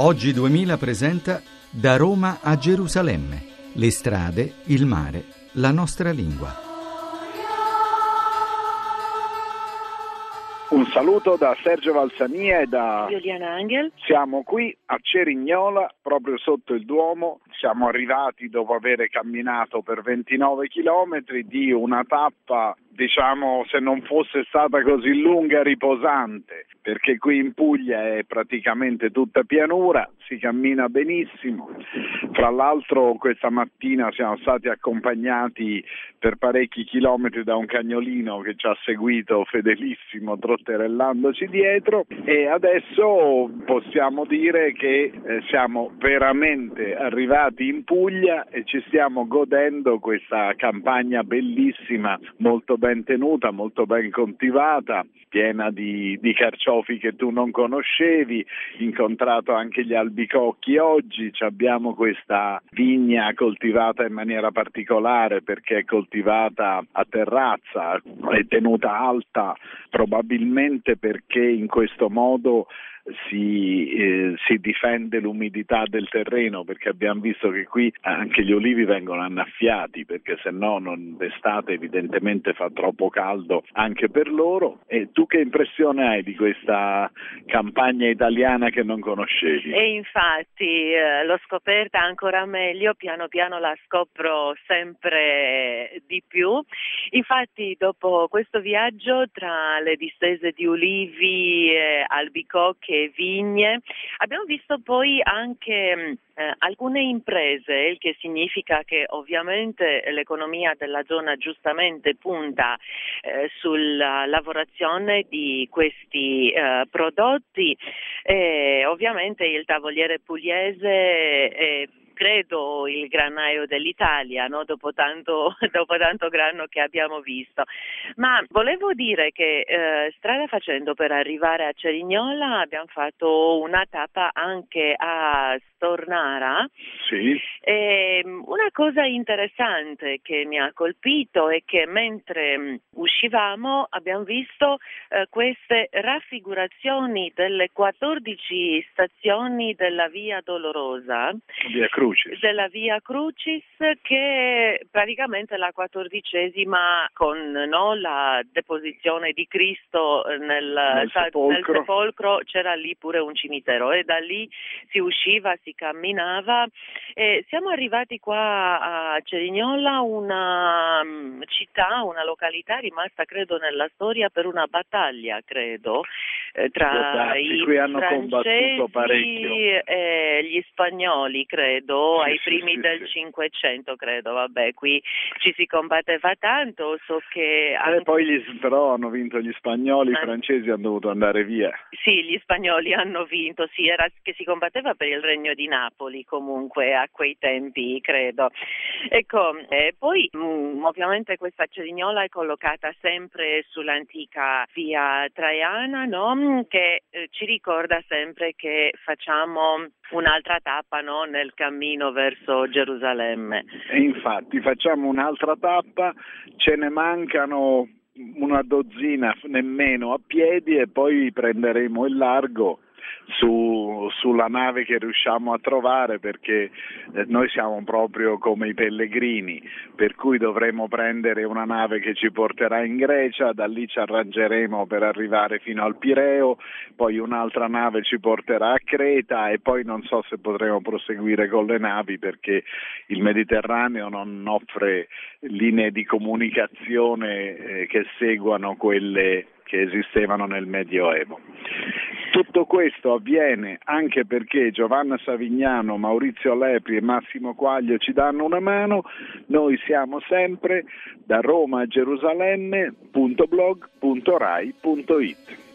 Oggi 2000 presenta Da Roma a Gerusalemme. Le strade, il mare, la nostra lingua. Un saluto da Sergio Valsania e da Giuliana Angel. Siamo qui a Cerignola, proprio sotto il Duomo. Siamo arrivati dopo aver camminato per 29 chilometri di una tappa, diciamo, se non fosse stata così lunga, riposante, perché qui in Puglia è praticamente tutta pianura, si cammina benissimo. Fra l'altro questa mattina siamo stati accompagnati per parecchi chilometri da un cagnolino che ci ha seguito fedelissimo trotterellandoci dietro. E adesso possiamo dire che eh, siamo veramente arrivati in Puglia e ci stiamo godendo questa campagna bellissima, molto ben tenuta, molto ben coltivata, piena di, di carciofi che tu non conoscevi, incontrato anche gli albicocchi oggi, abbiamo questa vigna coltivata in maniera particolare perché è coltivata a terrazza, è tenuta alta probabilmente perché in questo modo si, eh, si, difende l'umidità del terreno perché abbiamo visto che qui anche gli olivi vengono annaffiati perché se no d'estate evidentemente fa troppo caldo anche per loro e tu che impressione hai di questa campagna italiana che non conoscevi? E infatti eh, l'ho scoperta ancora meglio, piano piano la scopro sempre di più. Infatti dopo questo viaggio tra le distese di ulivi, eh, albicocche vigne. Abbiamo visto poi anche eh, alcune imprese, il che significa che ovviamente l'economia della zona giustamente punta eh, sulla lavorazione di questi eh, prodotti. E ovviamente il tavoliere pugliese credo il granaio dell'Italia no? dopo, tanto, dopo, tanto, grano che abbiamo visto. Ma volevo dire che eh, strada facendo per arrivare a Cerignola abbiamo fatto una tappa anche a Stornara. Sì. E, ehm, una cosa interessante che mi ha colpito è che mentre mm, uscivamo abbiamo visto eh, queste raffigurazioni delle 14 stazioni della Via Dolorosa. Via Crucis. Della Via Crucis che è praticamente la quattordicesima con no, la deposizione di Cristo nel, nel, sepolcro. nel sepolcro, c'era lì pure un cimitero e da lì si usciva, si camminava. E siamo arrivati qua a Cerignola, una um, città, una località rimasta credo nella storia per una battaglia, credo, eh, tra i francesi e gli spagnoli, credo, sì, ai primi del Cinquecento, credo. Vabbè, qui ci si combatteva tanto, so che... Anche... Eh, poi gli, però hanno vinto gli spagnoli, i francesi hanno dovuto andare via. Sì, gli spagnoli hanno vinto, sì, era che si combatteva per il regno di Napoli comunque a quei tempi, credo. Ecco, eh, poi mh, mm, ovviamente questa cerignola è collocata sempre sull'antica via Traiana, no? che eh, ci ricorda sempre che facciamo un'altra tappa no? nel cammino verso Gerusalemme. E infatti facciamo un'altra tappa, ce ne mancano una dozzina nemmeno a piedi e poi prenderemo il largo su, sulla nave che riusciamo a trovare perché eh, noi siamo proprio come i pellegrini, per cui dovremo prendere una nave che ci porterà in Grecia, da lì ci arrangeremo per arrivare fino al Pireo, poi un'altra nave ci porterà a Creta e poi non so se potremo proseguire con le navi perché il Mediterraneo non offre linee di comunicazione eh, che seguano quelle che esistevano nel Medioevo. Tutto questo avviene anche perché Giovanna Savignano, Maurizio Lepri e Massimo Quaglio ci danno una mano. Noi siamo sempre da Roma a Gerusalemme.blog.rai.it.